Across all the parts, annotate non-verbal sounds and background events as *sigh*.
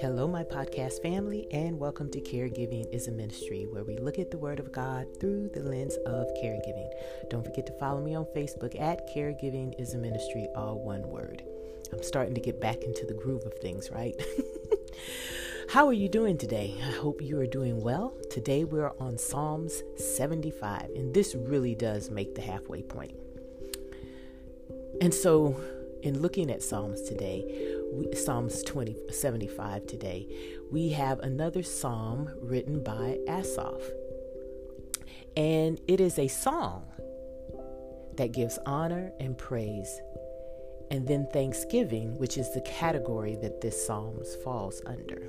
Hello, my podcast family, and welcome to Caregiving is a Ministry, where we look at the Word of God through the lens of caregiving. Don't forget to follow me on Facebook at Caregiving is a Ministry, all one word. I'm starting to get back into the groove of things, right? *laughs* How are you doing today? I hope you are doing well. Today we're on Psalms 75, and this really does make the halfway point. And so, in looking at Psalms today, we, Psalms 20, 75 today, we have another psalm written by Asaph. And it is a song that gives honor and praise, and then thanksgiving, which is the category that this psalms falls under.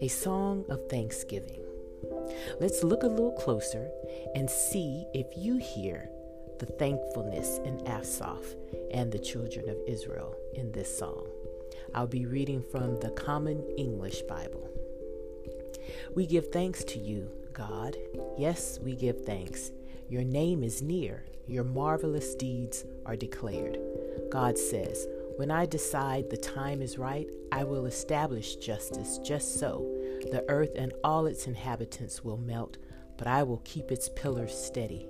A song of thanksgiving. Let's look a little closer and see if you hear the thankfulness in Asaph and the children of Israel in this song. I'll be reading from the Common English Bible. We give thanks to you, God. Yes, we give thanks. Your name is near, your marvelous deeds are declared. God says, When I decide the time is right, I will establish justice just so. The earth and all its inhabitants will melt, but I will keep its pillars steady.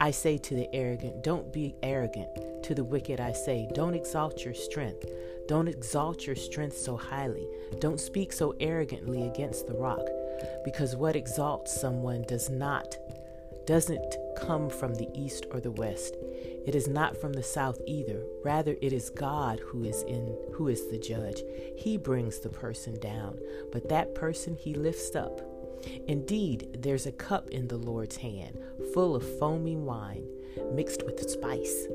I say to the arrogant, Don't be arrogant. To the wicked, I say, Don't exalt your strength. Don't exalt your strength so highly. Don't speak so arrogantly against the rock, because what exalts someone does not doesn't come from the east or the west. It is not from the south either. Rather it is God who is in who is the judge. He brings the person down, but that person he lifts up. Indeed, there's a cup in the Lord's hand, full of foaming wine, mixed with spice.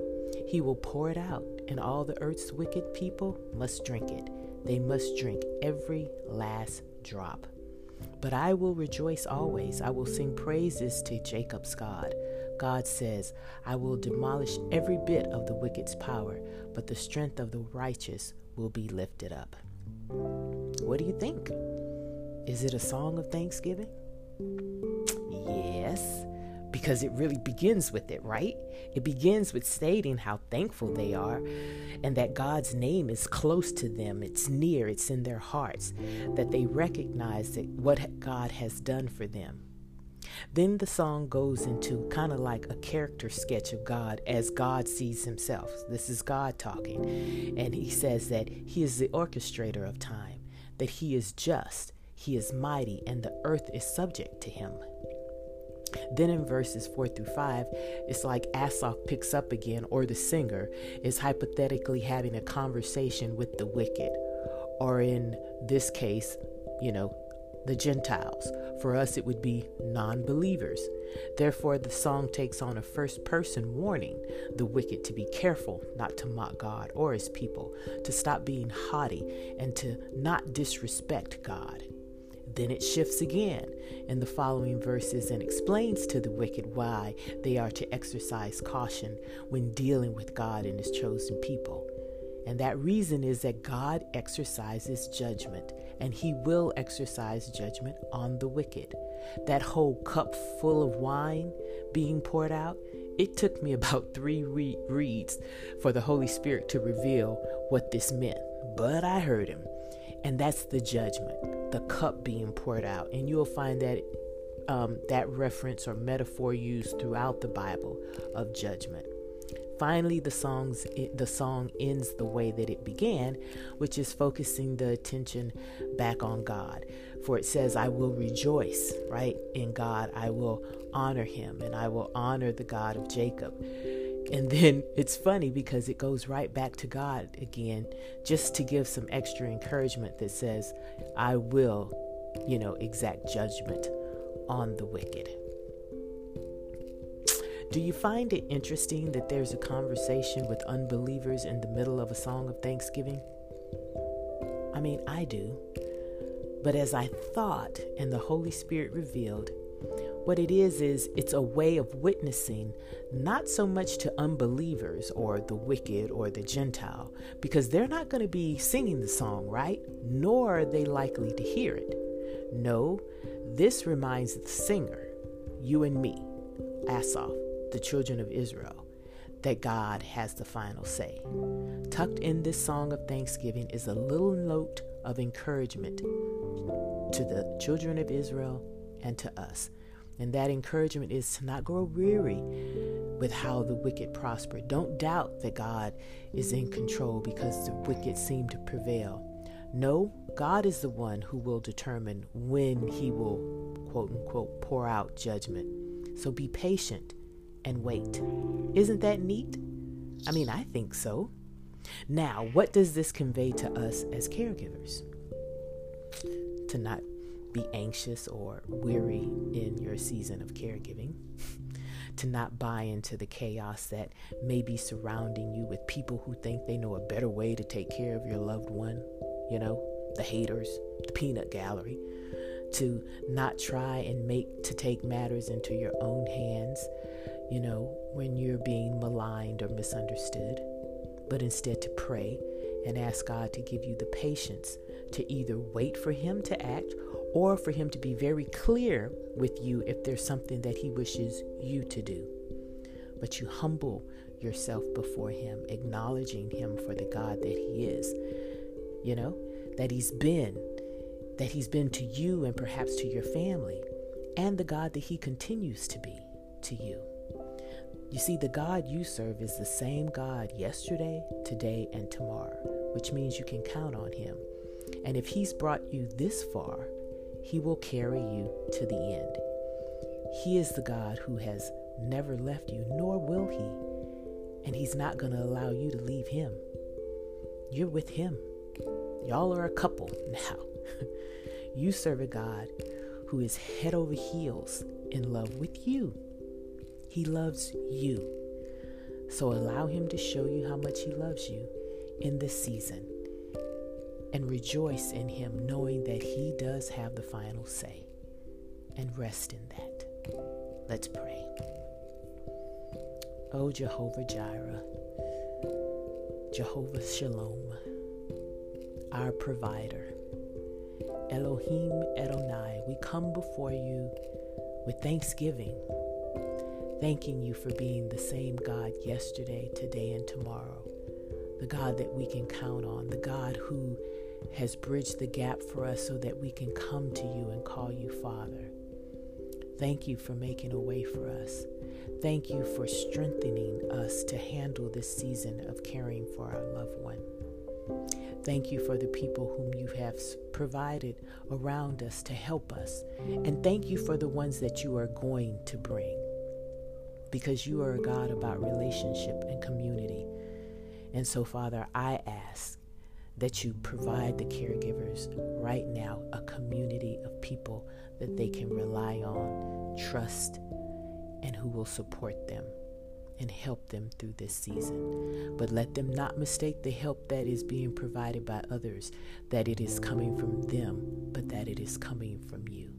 He will pour it out, and all the earth's wicked people must drink it. They must drink every last drop. But I will rejoice always. I will sing praises to Jacob's God. God says, I will demolish every bit of the wicked's power, but the strength of the righteous will be lifted up. What do you think? Is it a song of thanksgiving? Yes because it really begins with it, right? It begins with stating how thankful they are and that God's name is close to them, it's near, it's in their hearts, that they recognize that what God has done for them. Then the song goes into kind of like a character sketch of God as God sees himself. This is God talking. And he says that he is the orchestrator of time, that he is just, he is mighty, and the earth is subject to him. Then in verses 4 through 5, it's like Asaph picks up again, or the singer is hypothetically having a conversation with the wicked, or in this case, you know, the Gentiles. For us, it would be non believers. Therefore, the song takes on a first person warning the wicked to be careful not to mock God or his people, to stop being haughty, and to not disrespect God. Then it shifts again in the following verses and explains to the wicked why they are to exercise caution when dealing with God and his chosen people. And that reason is that God exercises judgment, and he will exercise judgment on the wicked. That whole cup full of wine being poured out, it took me *laughs* about three re- reads for the Holy Spirit to reveal what this meant. But I heard him. And that's the judgment, the cup being poured out. And you'll find that um, that reference or metaphor used throughout the Bible of judgment. Finally, the songs the song ends the way that it began, which is focusing the attention back on God. For it says, "I will rejoice, right, in God. I will honor Him, and I will honor the God of Jacob." And then it's funny because it goes right back to God again, just to give some extra encouragement that says, I will, you know, exact judgment on the wicked. Do you find it interesting that there's a conversation with unbelievers in the middle of a song of thanksgiving? I mean, I do. But as I thought and the Holy Spirit revealed, what it is, is it's a way of witnessing not so much to unbelievers or the wicked or the Gentile, because they're not going to be singing the song, right? Nor are they likely to hear it. No, this reminds the singer, you and me, Asaph, the children of Israel, that God has the final say. Tucked in this song of thanksgiving is a little note of encouragement to the children of Israel and to us. And that encouragement is to not grow weary with how the wicked prosper. Don't doubt that God is in control because the wicked seem to prevail. No, God is the one who will determine when He will, quote unquote, pour out judgment. So be patient and wait. Isn't that neat? I mean, I think so. Now, what does this convey to us as caregivers? To not be anxious or weary in your season of caregiving, *laughs* to not buy into the chaos that may be surrounding you with people who think they know a better way to take care of your loved one, you know, the haters, the peanut gallery, to not try and make to take matters into your own hands, you know, when you're being maligned or misunderstood, but instead to pray and ask God to give you the patience to either wait for Him to act or for Him to be very clear with you if there's something that He wishes you to do. But you humble yourself before Him, acknowledging Him for the God that He is, you know, that He's been, that He's been to you and perhaps to your family, and the God that He continues to be to you. You see, the God you serve is the same God yesterday, today, and tomorrow, which means you can count on Him. And if He's brought you this far, He will carry you to the end. He is the God who has never left you, nor will He. And He's not going to allow you to leave Him. You're with Him. Y'all are a couple *laughs* now. you serve a God who is head over heels in love with you. He loves you. So allow Him to show you how much He loves you in this season. And rejoice in Him, knowing that He does have the final say. And rest in that. Let's pray. Oh, Jehovah Jireh, Jehovah Shalom, our provider, Elohim Adonai, we come before you with thanksgiving thanking you for being the same God yesterday, today, and tomorrow. The God that we can count on, the God who has bridged the gap for us so that we can come to you and call you Father. Thank you for making a way for us. Thank you for strengthening us to handle this season of caring for our loved one. Thank you for the people whom you have provided around us to help us. And thank you for the ones that you are going to bring because you are a God about relationship and community. And so, Father, I ask that you provide the caregivers right now a community of people that they can rely on, trust, and who will support them and help them through this season. But let them not mistake the help that is being provided by others, that it is coming from them, but that it is coming from you,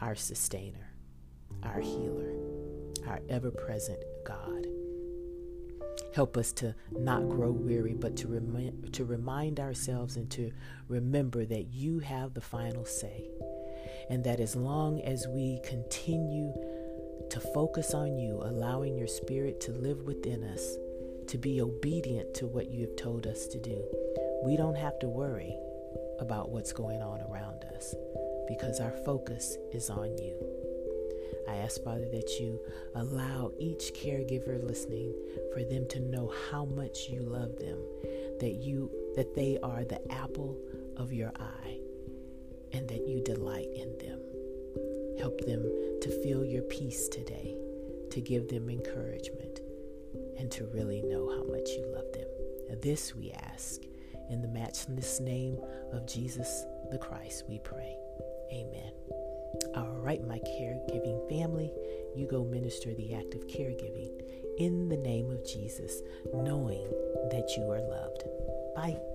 our sustainer, our healer our ever present God. Help us to not grow weary, but to, remi- to remind ourselves and to remember that you have the final say. And that as long as we continue to focus on you, allowing your spirit to live within us, to be obedient to what you have told us to do, we don't have to worry about what's going on around us because our focus is on you. I ask, Father, that you allow each caregiver listening for them to know how much you love them, that you that they are the apple of your eye, and that you delight in them. Help them to feel your peace today, to give them encouragement, and to really know how much you love them. This we ask in the matchless name of Jesus the Christ, we pray. Amen. All right, my caregiving family, you go minister the act of caregiving in the name of Jesus, knowing that you are loved. Bye.